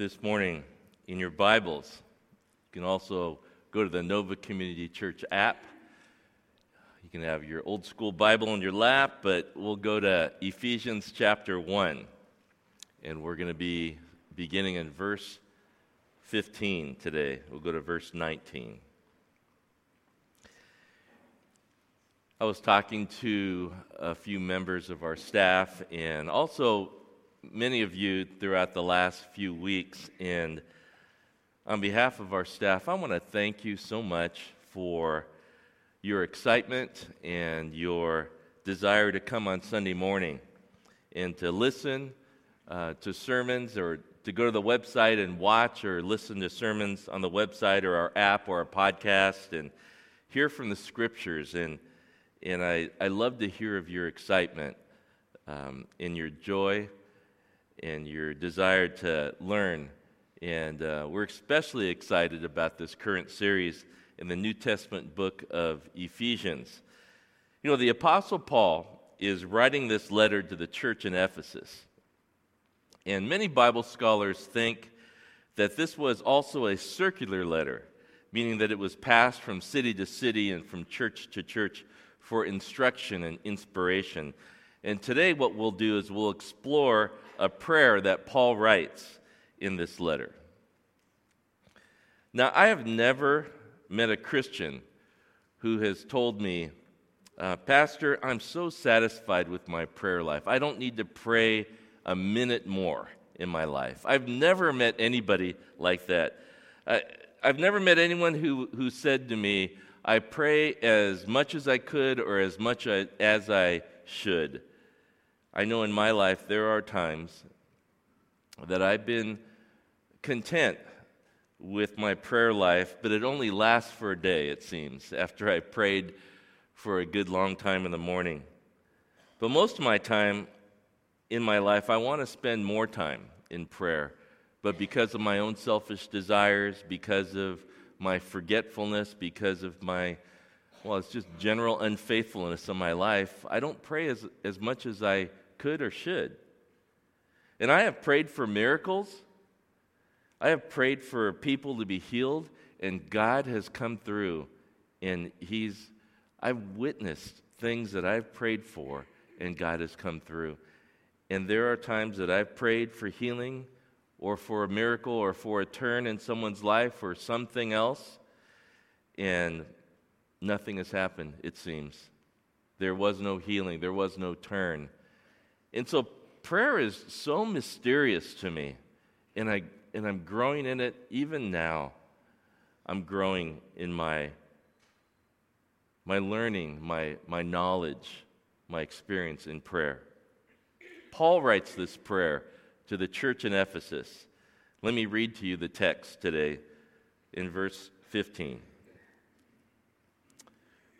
this morning in your Bibles. You can also go to the Nova Community Church app. You can have your old school Bible in your lap, but we'll go to Ephesians chapter 1. And we're going to be beginning in verse 15 today. We'll go to verse 19. I was talking to a few members of our staff and also many of you throughout the last few weeks. And on behalf of our staff, I want to thank you so much for your excitement and your desire to come on Sunday morning and to listen uh, to sermons or to go to the website and watch or listen to sermons on the website or our app or our podcast and hear from the scriptures and and I, I love to hear of your excitement um, and your joy and your desire to learn. And uh, we're especially excited about this current series in the New Testament book of Ephesians. You know, the Apostle Paul is writing this letter to the church in Ephesus. And many Bible scholars think that this was also a circular letter, meaning that it was passed from city to city and from church to church for instruction and inspiration. And today, what we'll do is we'll explore a prayer that Paul writes in this letter. Now, I have never met a Christian who has told me, uh, Pastor, I'm so satisfied with my prayer life. I don't need to pray a minute more in my life. I've never met anybody like that. I, I've never met anyone who, who said to me, I pray as much as I could or as much as I should. I know in my life there are times that I've been content with my prayer life, but it only lasts for a day, it seems, after I prayed for a good long time in the morning. But most of my time in my life, I want to spend more time in prayer. But because of my own selfish desires, because of my forgetfulness, because of my, well, it's just general unfaithfulness in my life, I don't pray as, as much as I could or should. And I have prayed for miracles. I have prayed for people to be healed, and God has come through. And He's, I've witnessed things that I've prayed for, and God has come through. And there are times that I've prayed for healing or for a miracle or for a turn in someone's life or something else, and nothing has happened, it seems. There was no healing, there was no turn. And so prayer is so mysterious to me, and, I, and I'm growing in it even now. I'm growing in my, my learning, my, my knowledge, my experience in prayer. Paul writes this prayer to the church in Ephesus. Let me read to you the text today in verse 15.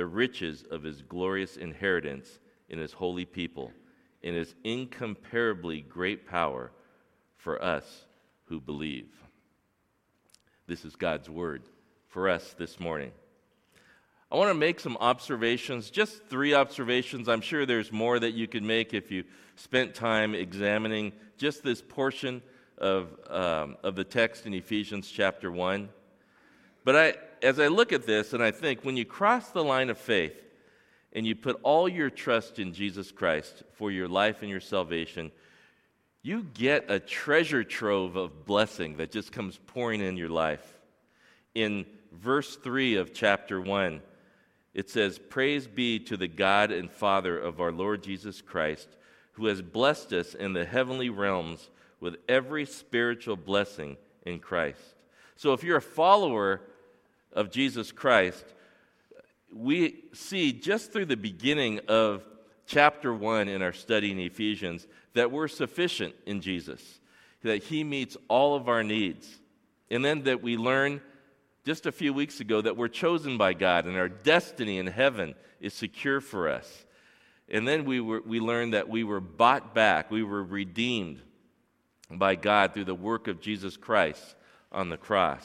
the riches of his glorious inheritance in his holy people, in his incomparably great power for us who believe. This is God's word for us this morning. I want to make some observations, just three observations. I'm sure there's more that you could make if you spent time examining just this portion of, um, of the text in Ephesians chapter 1. But I, as I look at this and I think, when you cross the line of faith and you put all your trust in Jesus Christ for your life and your salvation, you get a treasure trove of blessing that just comes pouring in your life. In verse 3 of chapter 1, it says, Praise be to the God and Father of our Lord Jesus Christ, who has blessed us in the heavenly realms with every spiritual blessing in Christ. So if you're a follower of Jesus Christ, we see just through the beginning of chapter 1 in our study in Ephesians that we're sufficient in Jesus. that He meets all of our needs. And then that we learn just a few weeks ago that we're chosen by God and our destiny in heaven is secure for us. And then we, were, we learned that we were bought back, we were redeemed by God through the work of Jesus Christ on the cross.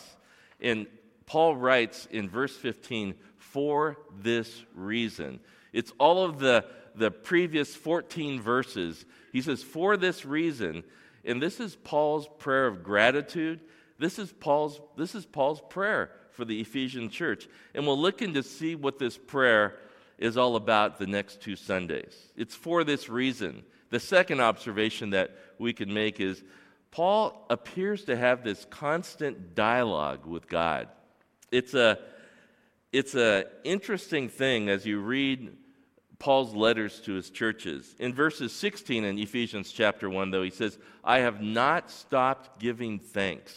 And Paul writes in verse 15, for this reason. It's all of the, the previous 14 verses. He says, for this reason. And this is Paul's prayer of gratitude. This is Paul's, this is Paul's prayer for the Ephesian church. And we'll look into see what this prayer is all about the next two Sundays. It's for this reason. The second observation that we can make is Paul appears to have this constant dialogue with God. It's a it's an interesting thing as you read Paul's letters to his churches. In verses 16 in Ephesians chapter 1, though, he says, I have not stopped giving thanks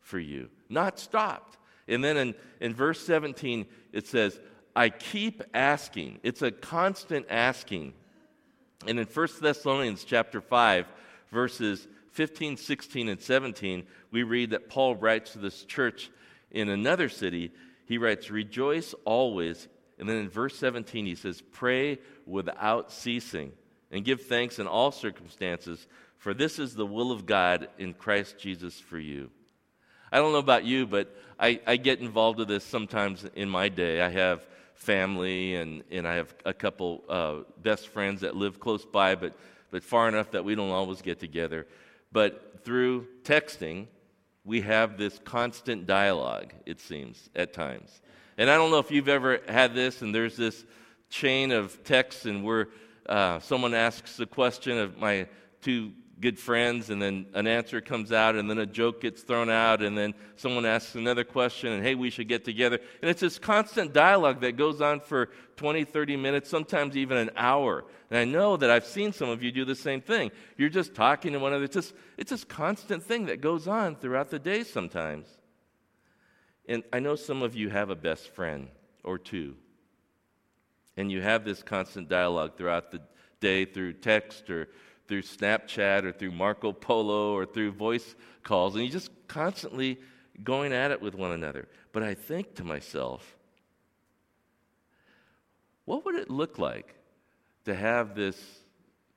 for you. Not stopped. And then in, in verse 17, it says, I keep asking. It's a constant asking. And in 1 Thessalonians chapter 5, verses 15, 16, and 17, we read that Paul writes to this church in another city. He writes, Rejoice always. And then in verse 17, he says, Pray without ceasing and give thanks in all circumstances, for this is the will of God in Christ Jesus for you. I don't know about you, but I, I get involved with this sometimes in my day. I have family, and, and I have a couple uh, best friends that live close by, but, but far enough that we don't always get together. But through texting, we have this constant dialogue, it seems, at times. And I don't know if you've ever had this, and there's this chain of texts, and where uh, someone asks the question of my two good friends, and then an answer comes out, and then a joke gets thrown out, and then someone asks another question, and hey, we should get together. And it's this constant dialogue that goes on for 20, 30 minutes, sometimes even an hour. And I know that I've seen some of you do the same thing. You're just talking to one another. It's just it's this constant thing that goes on throughout the day sometimes. And I know some of you have a best friend or two. And you have this constant dialogue throughout the day through text or through Snapchat or through Marco Polo or through voice calls, and you're just constantly going at it with one another. But I think to myself, what would it look like to have this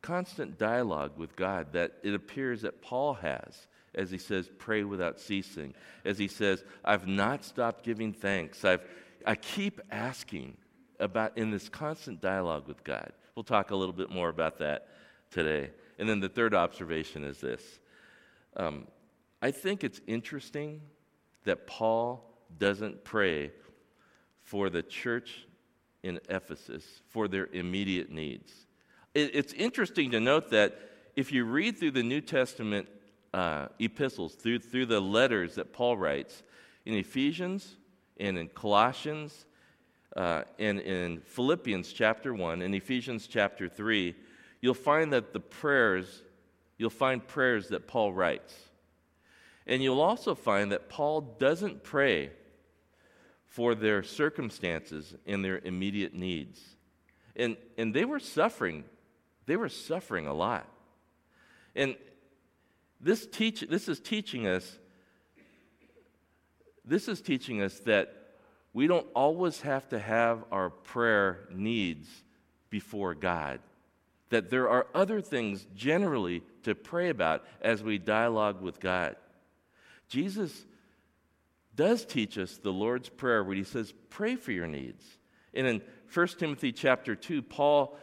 constant dialogue with God that it appears that Paul has? As he says, pray without ceasing. As he says, I've not stopped giving thanks. I've, I keep asking about in this constant dialogue with God. We'll talk a little bit more about that today. And then the third observation is this um, I think it's interesting that Paul doesn't pray for the church in Ephesus for their immediate needs. It, it's interesting to note that if you read through the New Testament uh, epistles, through, through the letters that Paul writes, in Ephesians and in Colossians uh, and in Philippians chapter 1 and Ephesians chapter 3, you'll find that the prayers, you'll find prayers that Paul writes. And you'll also find that Paul doesn't pray for their circumstances and their immediate needs. And, and they were suffering. They were suffering a lot. And this, teach, this is teaching us this is teaching us that we don't always have to have our prayer needs before God that there are other things generally to pray about as we dialogue with God. Jesus does teach us the Lord's Prayer where he says, Pray for your needs. And in 1 Timothy chapter 2, Paul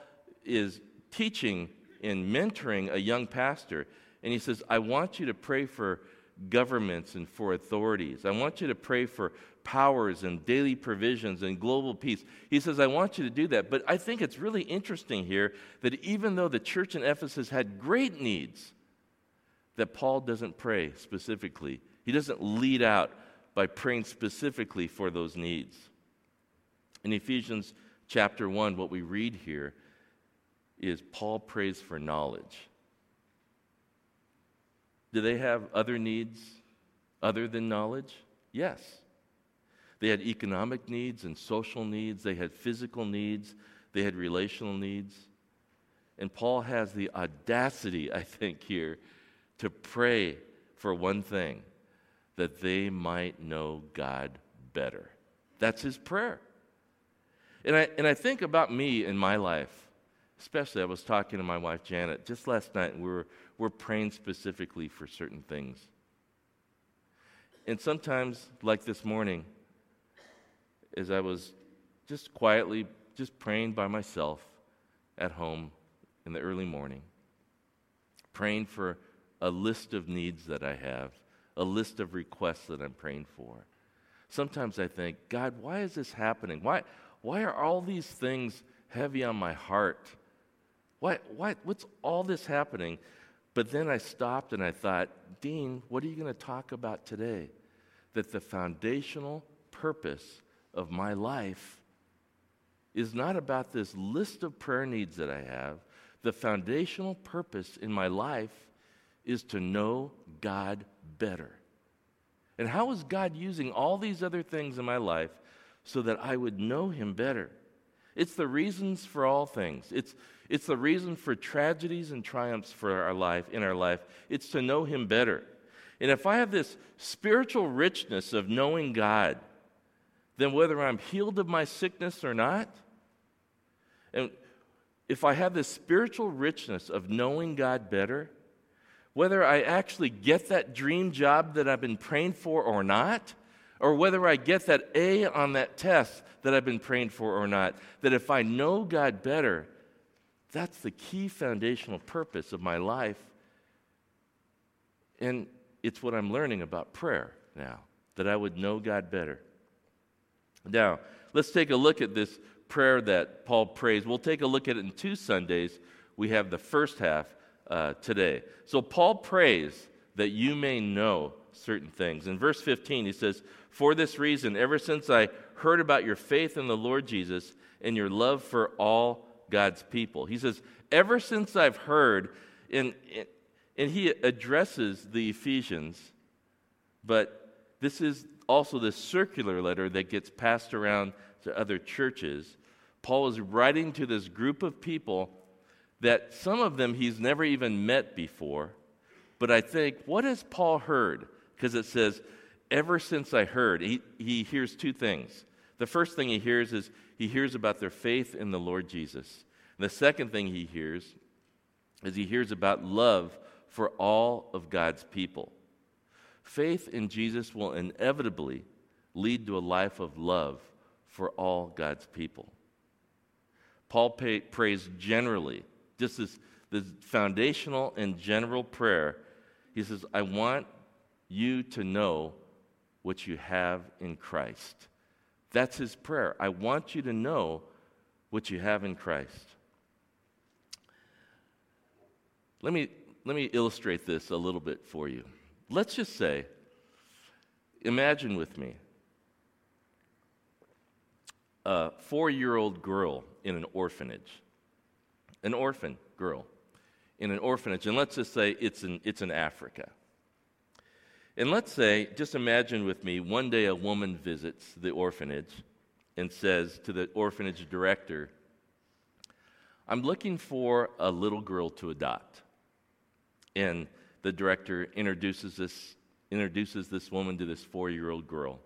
is teaching and mentoring a young pastor, and he says, I want you to pray for governments and for authorities. I want you to pray for powers and daily provisions and global peace. He says, I want you to do that. But I think it's really interesting here that even though the church in Ephesus had great needs, that Paul doesn't pray specifically. He doesn't lead out by praying specifically for those needs. In Ephesians chapter 1, what we read here is Paul prays for knowledge. Do they have other needs other than knowledge? Yes. They had economic needs and social needs, they had physical needs, they had relational needs. And Paul has the audacity, I think, here to pray for one thing that they might know God better. That's his prayer. And I, and I think about me in my life, especially I was talking to my wife Janet just last night, and we were, we're praying specifically for certain things. And sometimes, like this morning, as I was just quietly just praying by myself at home in the early morning, praying for a list of needs that I have, a list of requests that I'm praying for. Sometimes I think, God, why is this happening? Why, why are all these things heavy on my heart? Why, why, what's all this happening? But then I stopped and I thought, Dean, what are you going to talk about today? That the foundational purpose of my life is not about this list of prayer needs that I have. The foundational purpose in my life is to know God better. And how is God using all these other things in my life so that I would know him better. It's the reasons for all things. It's, it's the reason for tragedies and triumphs for our life, in our life. It's to know him better. And if I have this spiritual richness of knowing God, then whether I'm healed of my sickness or not, and if I have this spiritual richness of knowing God better, whether I actually get that dream job that I've been praying for or not, or whether I get that A on that test that I've been praying for or not, that if I know God better, that's the key foundational purpose of my life. And it's what I'm learning about prayer now, that I would know God better. Now, let's take a look at this prayer that Paul prays. We'll take a look at it in two Sundays. We have the first half uh, today. So, Paul prays that you may know certain things. In verse 15, he says, For this reason, ever since I heard about your faith in the Lord Jesus and your love for all God's people. He says, Ever since I've heard, and, and he addresses the Ephesians, but this is also the circular letter that gets passed around to other churches. Paul is writing to this group of people that some of them he's never even met before. But I think, what has Paul heard? because it says, ever since I heard, he, he hears two things. The first thing he hears is he hears about their faith in the Lord Jesus. And the second thing he hears is he hears about love for all of God's people. Faith in Jesus will inevitably lead to a life of love for all God's people. Paul pay, prays generally, just as the foundational and general prayer. He says, I want you to know what you have in Christ. That's his prayer. I want you to know what you have in Christ. Let me, let me illustrate this a little bit for you. Let's just say, imagine with me a four year old girl in an orphanage, an orphan girl in an orphanage, and let's just say it's in, it's in Africa. And let's say, just imagine with me, one day a woman visits the orphanage and says to the orphanage director, I'm looking for a little girl to adopt. And the director introduces this, introduces this woman to this four year old girl.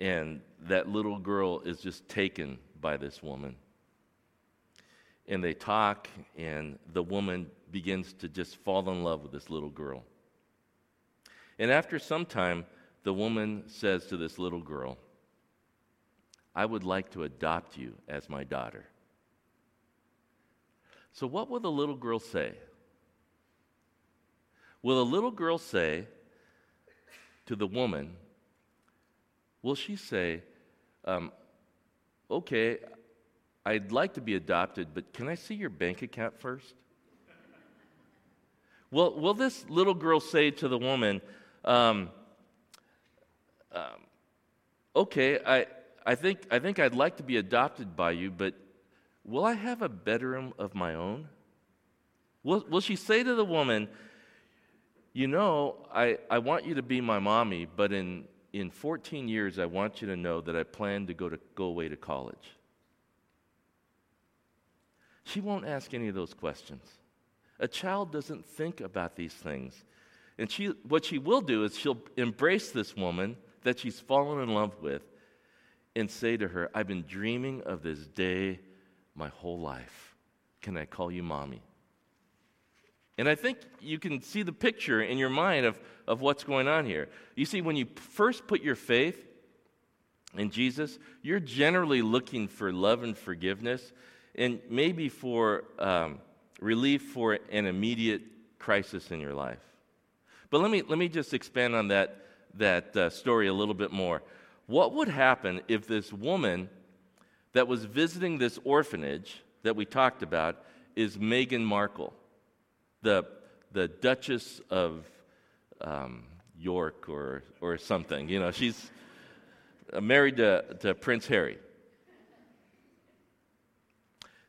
And that little girl is just taken by this woman. And they talk, and the woman begins to just fall in love with this little girl. And after some time, the woman says to this little girl, I would like to adopt you as my daughter. So, what will the little girl say? Will the little girl say to the woman, Will she say, um, Okay, I'd like to be adopted, but can I see your bank account first? will, will this little girl say to the woman, um, um, okay, I, I, think, I think I'd like to be adopted by you, but will I have a bedroom of my own? Will, will she say to the woman, You know, I, I want you to be my mommy, but in, in 14 years, I want you to know that I plan to go, to go away to college? She won't ask any of those questions. A child doesn't think about these things. And she, what she will do is she'll embrace this woman that she's fallen in love with and say to her, I've been dreaming of this day my whole life. Can I call you mommy? And I think you can see the picture in your mind of, of what's going on here. You see, when you first put your faith in Jesus, you're generally looking for love and forgiveness and maybe for um, relief for an immediate crisis in your life. But let me, let me just expand on that, that uh, story a little bit more. What would happen if this woman that was visiting this orphanage that we talked about is Meghan Markle, the, the Duchess of um, York or, or something? You know, she's married to, to Prince Harry.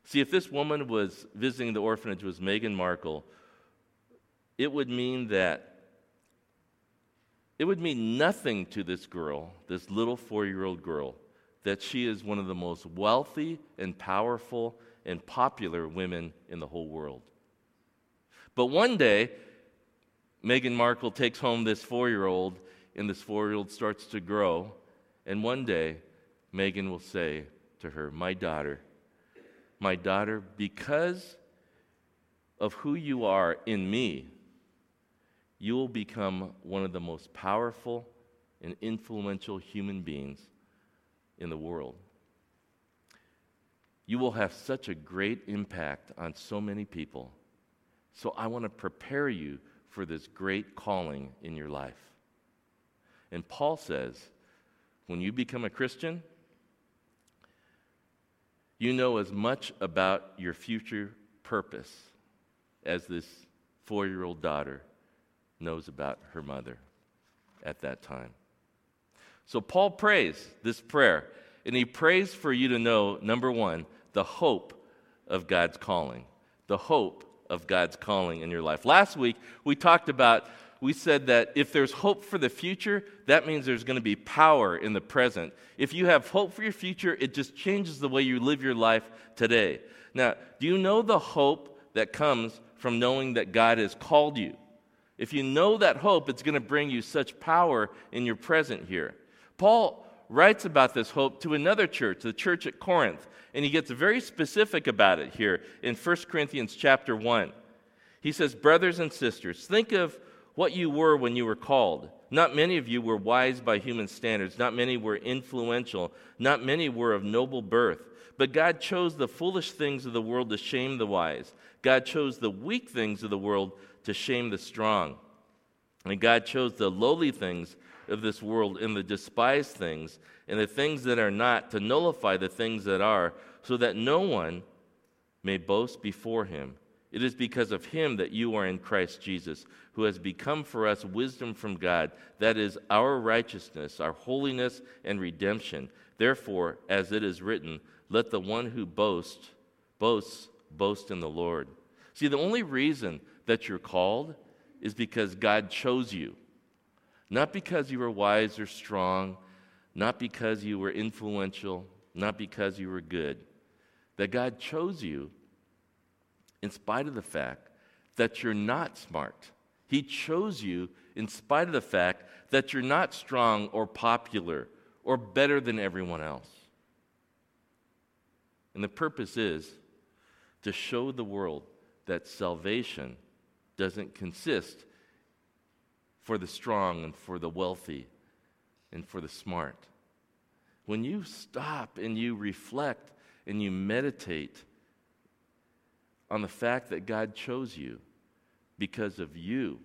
See, if this woman was visiting the orphanage was Meghan Markle, it would mean that it would mean nothing to this girl, this little four year old girl, that she is one of the most wealthy and powerful and popular women in the whole world. But one day, Meghan Markle takes home this four year old, and this four year old starts to grow. And one day, Meghan will say to her, My daughter, my daughter, because of who you are in me, you will become one of the most powerful and influential human beings in the world. You will have such a great impact on so many people. So I want to prepare you for this great calling in your life. And Paul says, when you become a Christian, you know as much about your future purpose as this four year old daughter knows about her mother at that time. So Paul prays this prayer, and he prays for you to know number one, the hope of God's calling. The hope of God's calling in your life. Last week, we talked about, we said that if there's hope for the future, that means there's going to be power in the present. If you have hope for your future, it just changes the way you live your life today. Now, do you know the hope that comes from knowing that God has called you? If you know that hope, it's going to bring you such power in your present here. Paul writes about this hope to another church, the church at Corinth, and he gets very specific about it here in 1 Corinthians chapter 1. He says, Brothers and sisters, think of what you were when you were called. Not many of you were wise by human standards, not many were influential, not many were of noble birth. But God chose the foolish things of the world to shame the wise. God chose the weak things of the world to shame the strong. And God chose the lowly things of this world and the despised things and the things that are not to nullify the things that are, so that no one may boast before him. It is because of him that you are in Christ Jesus, who has become for us wisdom from God, that is our righteousness, our holiness, and redemption. Therefore, as it is written, let the one who boasts, boasts, boast in the Lord. See, the only reason that you're called is because God chose you. Not because you were wise or strong, not because you were influential, not because you were good. That God chose you in spite of the fact that you're not smart. He chose you in spite of the fact that you're not strong or popular or better than everyone else. And the purpose is to show the world that salvation doesn't consist for the strong and for the wealthy and for the smart. When you stop and you reflect and you meditate on the fact that God chose you because of you,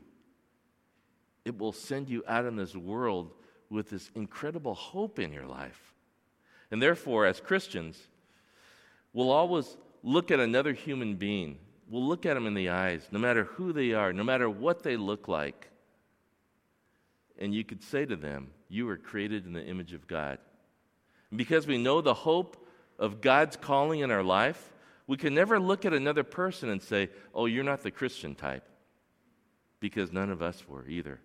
it will send you out in this world with this incredible hope in your life. And therefore, as Christians, we'll always look at another human being We'll look at them in the eyes, no matter who they are, no matter what they look like. And you could say to them, You were created in the image of God. And because we know the hope of God's calling in our life, we can never look at another person and say, Oh, you're not the Christian type. Because none of us were either.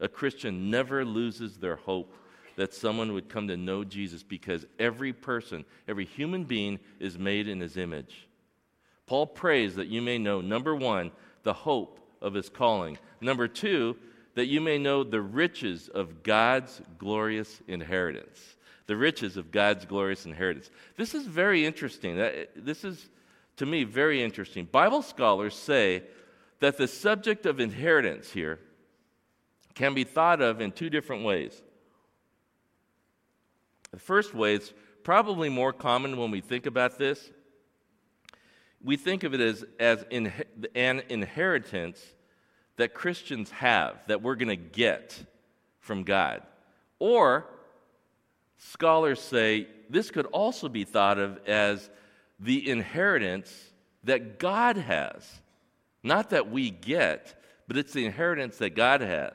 A Christian never loses their hope that someone would come to know Jesus because every person, every human being is made in his image. Paul prays that you may know, number one, the hope of his calling. Number two, that you may know the riches of God's glorious inheritance. The riches of God's glorious inheritance. This is very interesting. This is, to me, very interesting. Bible scholars say that the subject of inheritance here can be thought of in two different ways. The first way is probably more common when we think about this. We think of it as, as in, an inheritance that Christians have, that we're going to get from God. Or, scholars say this could also be thought of as the inheritance that God has. Not that we get, but it's the inheritance that God has.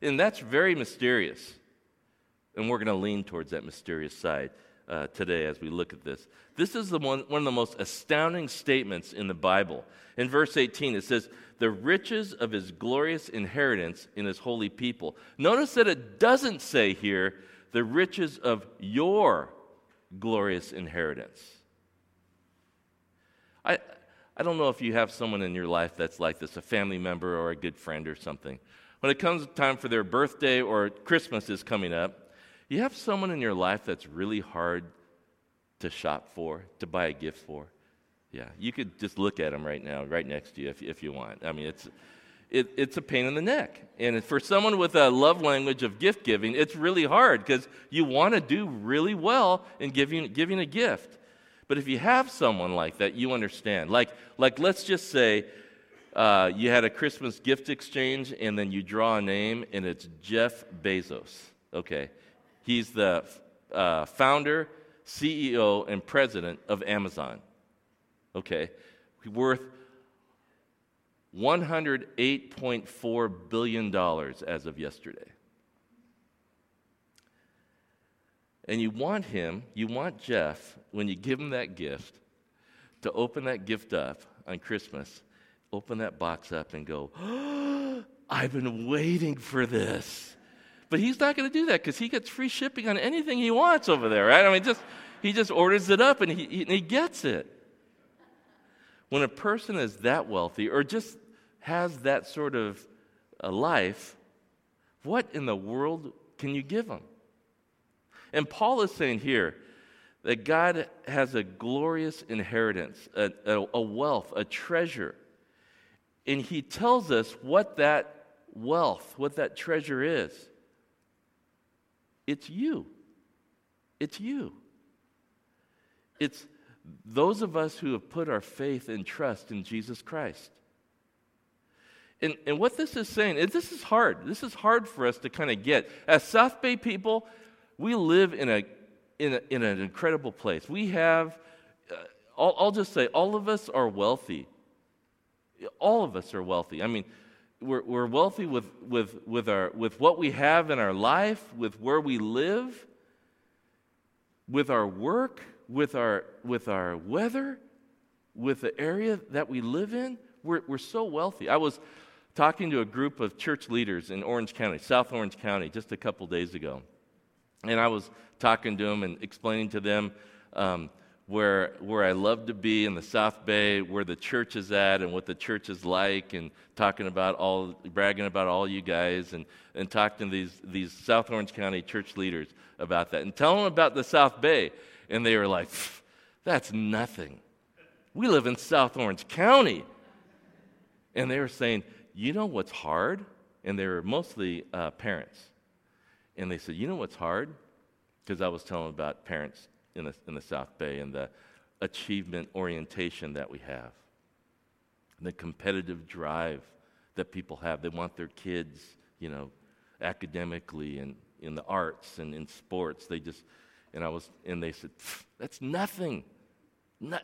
And that's very mysterious. And we're going to lean towards that mysterious side uh, today as we look at this. This is the one, one of the most astounding statements in the Bible. In verse 18, it says, The riches of his glorious inheritance in his holy people. Notice that it doesn't say here, the riches of your glorious inheritance. I, I don't know if you have someone in your life that's like this, a family member or a good friend or something. When it comes time for their birthday or Christmas is coming up, you have someone in your life that's really hard to shop for, to buy a gift for. Yeah, you could just look at them right now, right next to you, if, if you want. I mean, it's, it, it's a pain in the neck. And for someone with a love language of gift giving, it's really hard because you want to do really well in giving, giving a gift. But if you have someone like that, you understand. Like, like let's just say uh, you had a Christmas gift exchange and then you draw a name and it's Jeff Bezos. Okay. He's the uh, founder, CEO, and president of Amazon. Okay, worth $108.4 billion as of yesterday. And you want him, you want Jeff, when you give him that gift, to open that gift up on Christmas, open that box up and go, oh, I've been waiting for this. But he's not going to do that because he gets free shipping on anything he wants over there, right? I mean, just he just orders it up and he, he, gets it. When a person is that wealthy or just has that sort of a life, what in the world can you give them? And Paul is saying here that God has a glorious inheritance, a, a, a wealth, a treasure. And he tells us what that wealth, what that treasure is. It's you. It's you. It's those of us who have put our faith and trust in Jesus Christ. And, and what this is saying is this is hard. This is hard for us to kind of get. As South Bay people, we live in, a, in, a, in an incredible place. We have, uh, I'll, I'll just say, all of us are wealthy. All of us are wealthy. I mean, we're, we're wealthy with, with, with, our, with what we have in our life, with where we live, with our work, with our, with our weather, with the area that we live in. We're, we're so wealthy. I was talking to a group of church leaders in Orange County, South Orange County, just a couple days ago. And I was talking to them and explaining to them um, where, where I love to be in the South Bay, where the church is at and what the church is like, and talking about all, bragging about all you guys, and, and talking to these, these South Orange County church leaders about that, and tell them about the South Bay. And they were like, that's nothing. We live in South Orange County. And they were saying, you know what's hard? And they were mostly uh, parents. And they said, you know what's hard? Because I was telling them about parents in the, in the South Bay and the achievement orientation that we have, the competitive drive that people have. They want their kids, you know, academically and in the arts and in sports. They just, and I was, and they said, that's nothing. Not,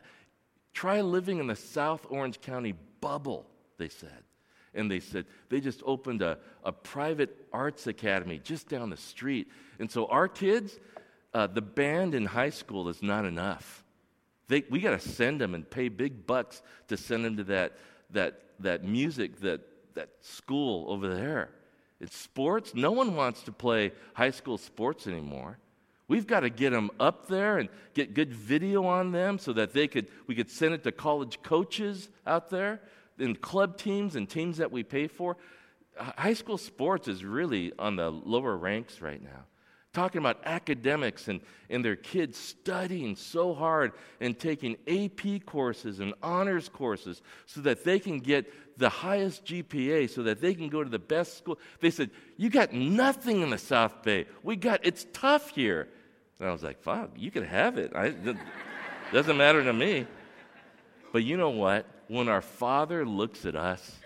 try living in the South Orange County bubble, they said. And they said, they just opened a, a private arts academy just down the street. And so our kids, uh, the band in high school is not enough. They, we got to send them and pay big bucks to send them to that, that, that music, that, that school over there. It's sports. No one wants to play high school sports anymore. We've got to get them up there and get good video on them so that they could, we could send it to college coaches out there in club teams and teams that we pay for, high school sports is really on the lower ranks right now. Talking about academics and, and their kids studying so hard and taking AP courses and honors courses so that they can get the highest GPA, so that they can go to the best school. They said, You got nothing in the South Bay. We got, it's tough here. And I was like, Fuck, you can have it. I, it doesn't matter to me. But you know what? When our Father looks at us,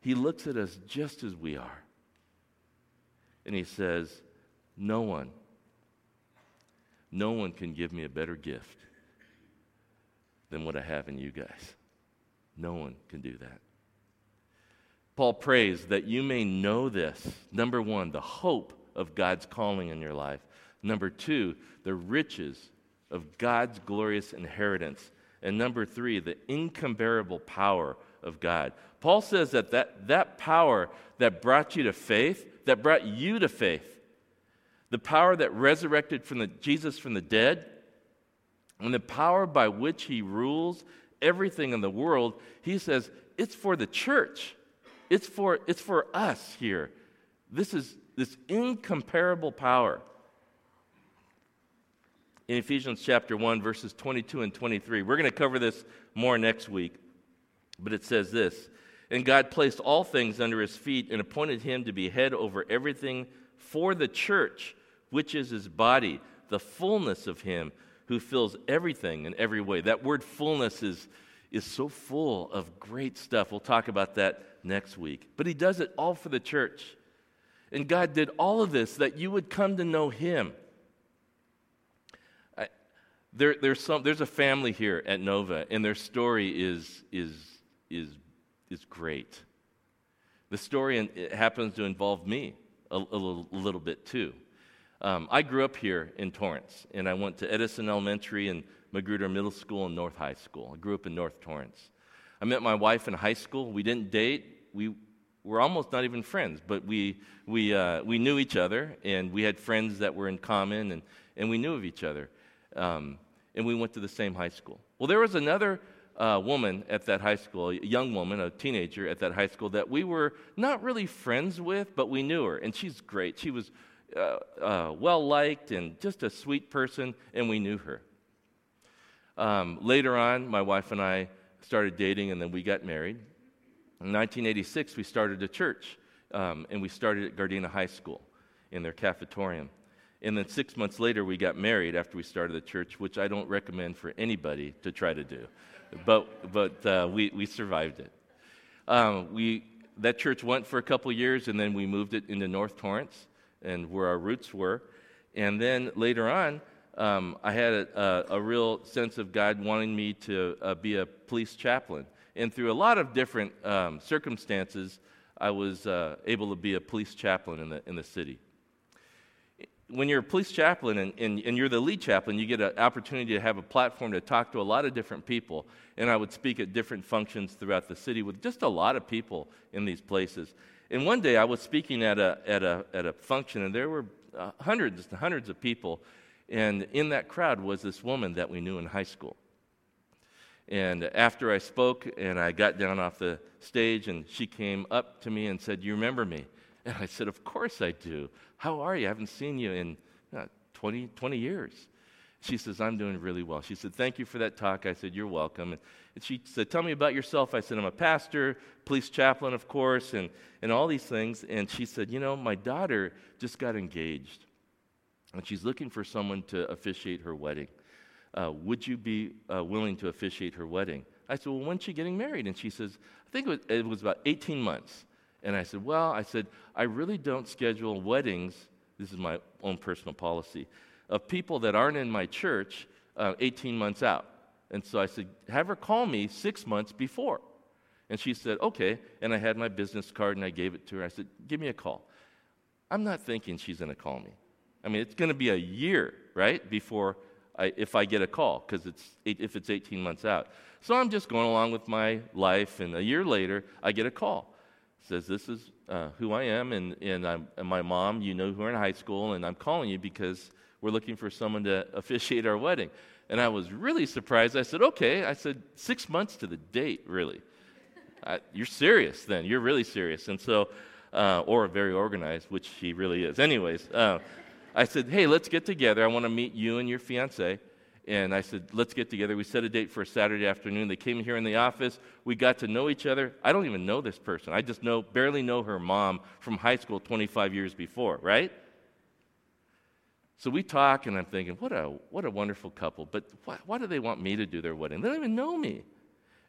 He looks at us just as we are. And He says, No one, no one can give me a better gift than what I have in you guys. No one can do that. Paul prays that you may know this. Number one, the hope of God's calling in your life. Number two, the riches of God's glorious inheritance. And number three, the incomparable power of God. Paul says that, that that power that brought you to faith, that brought you to faith, the power that resurrected from the, Jesus from the dead, and the power by which he rules everything in the world, he says it's for the church. It's for, it's for us here. This is this incomparable power in Ephesians chapter 1, verses 22 and 23. We're going to cover this more next week, but it says this And God placed all things under his feet and appointed him to be head over everything for the church, which is his body, the fullness of him who fills everything in every way. That word fullness is, is so full of great stuff. We'll talk about that next week. But he does it all for the church. And God did all of this that you would come to know him there, there's, some, there's a family here at Nova, and their story is, is, is, is great. The story happens to involve me a, a, little, a little, bit too. Um, I grew up here in Torrance, and I went to Edison Elementary and Magruder Middle School and North High School. I grew up in North Torrance. I met my wife in high school. We didn't date. We were almost not even friends, but we, we, uh, we knew each other, and we had friends that were in common, and, and we knew of each other. Um, and we went to the same high school. Well, there was another uh, woman at that high school, a young woman, a teenager at that high school that we were not really friends with, but we knew her, and she's great. She was uh, uh, well liked and just a sweet person, and we knew her. Um, later on, my wife and I started dating, and then we got married. In 1986, we started a church, um, and we started at Gardena High School in their cafetorium. And then six months later, we got married after we started the church, which I don't recommend for anybody to try to do. But, but uh, we, we survived it. Um, we, that church went for a couple years, and then we moved it into North Torrance and where our roots were. And then later on, um, I had a, a, a, real sense of God wanting me to uh, be a police chaplain. And through a lot of different um, circumstances, I was uh, able to be a police chaplain in the, in the city when you're a police chaplain and, and, and, you're the lead chaplain, you get an opportunity to have a platform to talk to a lot of different people. And I would speak at different functions throughout the city with just a lot of people in these places. And one day I was speaking at a, at a, at a function, and there were uh, hundreds and hundreds of people. And in that crowd was this woman that we knew in high school. And after I spoke and I got down off the stage, and she came up to me and said, You remember me? And I said, Of course I do. How are you? I haven't seen you in uh, 20, 20 years. She says, I'm doing really well. She said, Thank you for that talk. I said, You're welcome. And she said, Tell me about yourself. I said, I'm a pastor, police chaplain, of course, and, and all these things. And she said, You know, my daughter just got engaged, and she's looking for someone to officiate her wedding. Uh, would you be uh, willing to officiate her wedding? I said, Well, when's she getting married? And she says, I think it was, it was about 18 months. And I said, Well, I said, I really don't schedule weddings. This is my own personal policy of people that aren't in my church uh, 18 months out. And so I said, Have her call me six months before. And she said, Okay. And I had my business card and I gave it to her. I said, Give me a call. I'm not thinking she's going to call me. I mean, it's going to be a year, right, before I, if I get a call, because it's if it's 18 months out. So I'm just going along with my life, and a year later, I get a call says, This is uh, who I am, and, and, I'm, and my mom, you know, who are in high school, and I'm calling you because we're looking for someone to officiate our wedding. And I was really surprised. I said, Okay. I said, Six months to the date, really. I, you're serious then. You're really serious. And so, uh, or very organized, which he really is. Anyways, uh, I said, Hey, let's get together. I want to meet you and your fiance. And I said, let's get together. We set a date for a Saturday afternoon. They came here in the office. We got to know each other. I don't even know this person. I just know, barely know her mom from high school 25 years before, right? So we talk, and I'm thinking, what a, what a wonderful couple. But why, why do they want me to do their wedding? They don't even know me.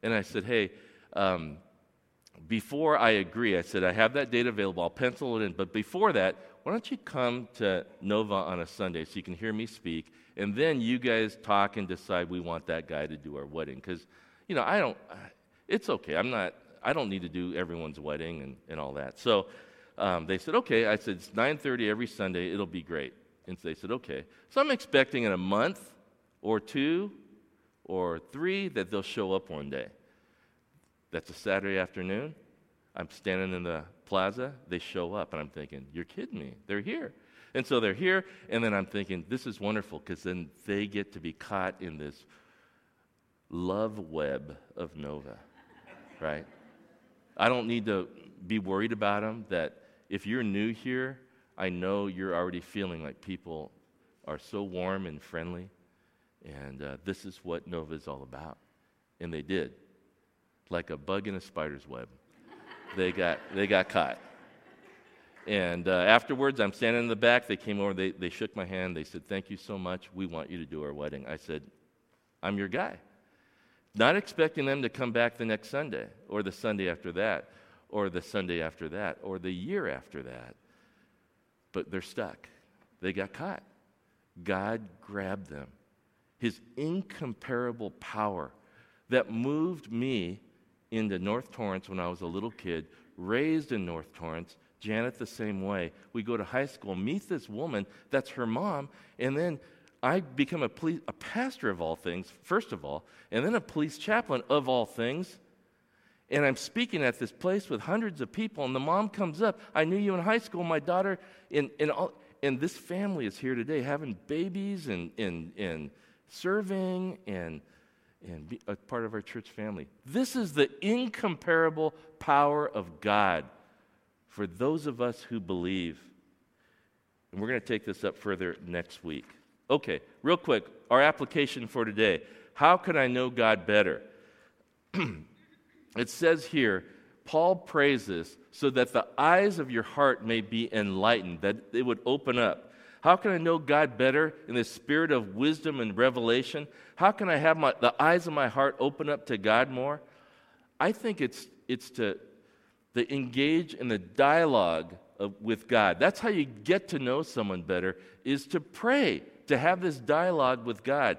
And I said, hey, um, before I agree, I said, I have that date available. I'll pencil it in. But before that, why don't you come to Nova on a Sunday so you can hear me speak? And then you guys talk and decide we want that guy to do our wedding. Because, you know, I don't, it's okay. I'm not, I don't need to do everyone's wedding and, and all that. So um, they said, okay. I said, it's 9.30 every Sunday. It'll be great. And so they said, okay. So I'm expecting in a month or two or three that they'll show up one day. That's a Saturday afternoon. I'm standing in the plaza. They show up, and I'm thinking, you're kidding me. They're here. And so they're here, and then I'm thinking, this is wonderful because then they get to be caught in this love web of Nova, right? I don't need to be worried about them that if you're new here, I know you're already feeling like people are so warm and friendly, and uh, this is what Nova is all about. And they did, like a bug in a spider's web. they got, they got caught. And uh, afterwards, I'm standing in the back. They came over, they, they shook my hand. They said, Thank you so much. We want you to do our wedding. I said, I'm your guy. Not expecting them to come back the next Sunday, or the Sunday after that, or the Sunday after that, or the year after that. But they're stuck. They got caught. God grabbed them. His incomparable power that moved me into North Torrance when I was a little kid, raised in North Torrance, Janet the same way. We go to high school, meet this woman, that's her mom, and then I become a, police, a pastor of all things, first of all, and then a police chaplain of all things. And I'm speaking at this place with hundreds of people, and the mom comes up. I knew you in high school. My daughter, and, and, all, and this family is here today having babies and, and, and serving and, and be a part of our church family. This is the incomparable power of God for those of us who believe. And we're going to take this up further next week. Okay, real quick, our application for today. How can I know God better? it says here, Paul prays this so that the eyes of your heart may be enlightened, that it would open up. How can I know God better in the spirit of wisdom and revelation? How can I have my, the eyes of my heart open up to God more? I think it's, it's to the engage in the dialogue of, with God. That's how you get to know someone better, is to pray, to have this dialogue with God,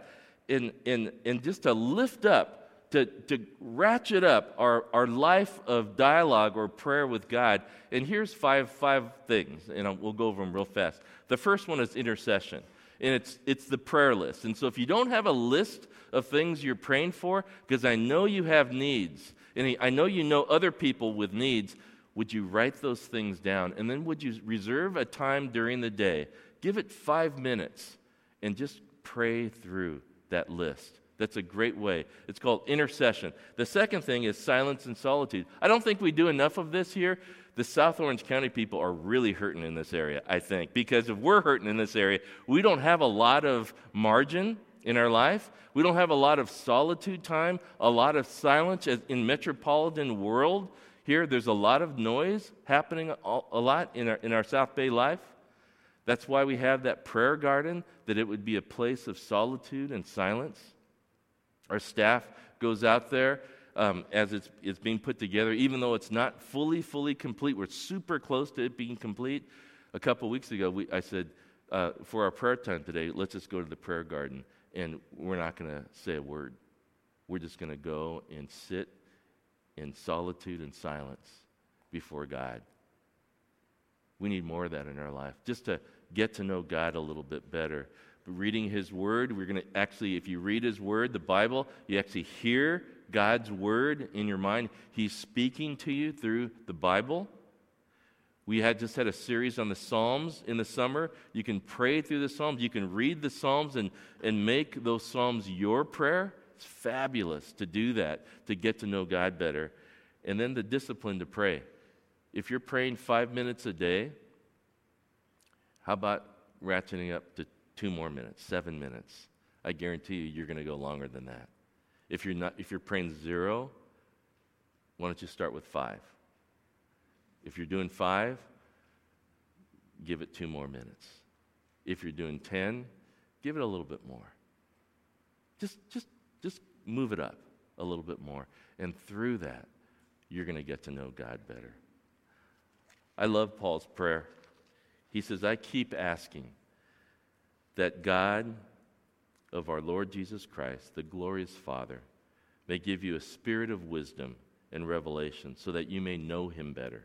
and, and, and just to lift up, to, to ratchet up our, our life of dialogue or prayer with God. And here's five, five things, and we'll go over them real fast. The first one is intercession and it's, it's the prayer list. And so if you don't have a list of things you're praying for, because I know you have needs, and I know you know other people with needs, would you write those things down? And then would you reserve a time during the day? Give it five minutes and just pray through that list. That's a great way. It's called intercession. The second thing is silence and solitude. I don't think we do enough of this here. The South Orange County people are really hurting in this area, I think, because if we're hurting in this area, we don't have a lot of margin in our life. We don't have a lot of solitude time, a lot of silence in metropolitan world. Here, there's a lot of noise happening a lot in our, in our South Bay life. That's why we have that prayer garden, that it would be a place of solitude and silence. Our staff goes out there um, as it's, it's being put together, even though it's not fully, fully complete. We're super close to it being complete. A couple weeks ago, we, I said, uh, for our prayer time today, let's just go to the prayer garden and we're not going to say a word. We're just going to go and sit in solitude and silence before God. We need more of that in our life, just to get to know God a little bit better. Reading His Word, we're going to actually, if you read His Word, the Bible, you actually hear God's Word in your mind. He's speaking to you through the Bible. We had just had a series on the Psalms in the summer. You can pray through the Psalms. You can read the Psalms and, and make those Psalms your prayer. It's fabulous to do that, to get to know God better. And then the discipline to pray. If you're praying five minutes a day, how about ratcheting up to two more minutes, seven minutes? I guarantee you, you're going to go longer than that. If you're, not, if you're praying zero, why don't you start with five? If you're doing five, give it two more minutes. If you're doing 10, give it a little bit more. Just, just, just move it up a little bit more. And through that, you're going to get to know God better. I love Paul's prayer. He says, I keep asking that God of our Lord Jesus Christ, the glorious Father, may give you a spirit of wisdom and revelation so that you may know him better.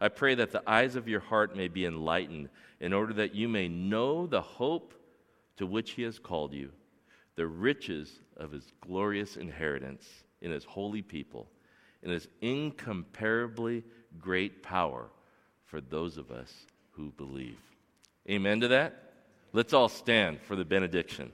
I pray that the eyes of your heart may be enlightened in order that you may know the hope to which he has called you, the riches of his glorious inheritance in his holy people, and his incomparably great power for those of us who believe. Amen to that? Let's all stand for the benediction.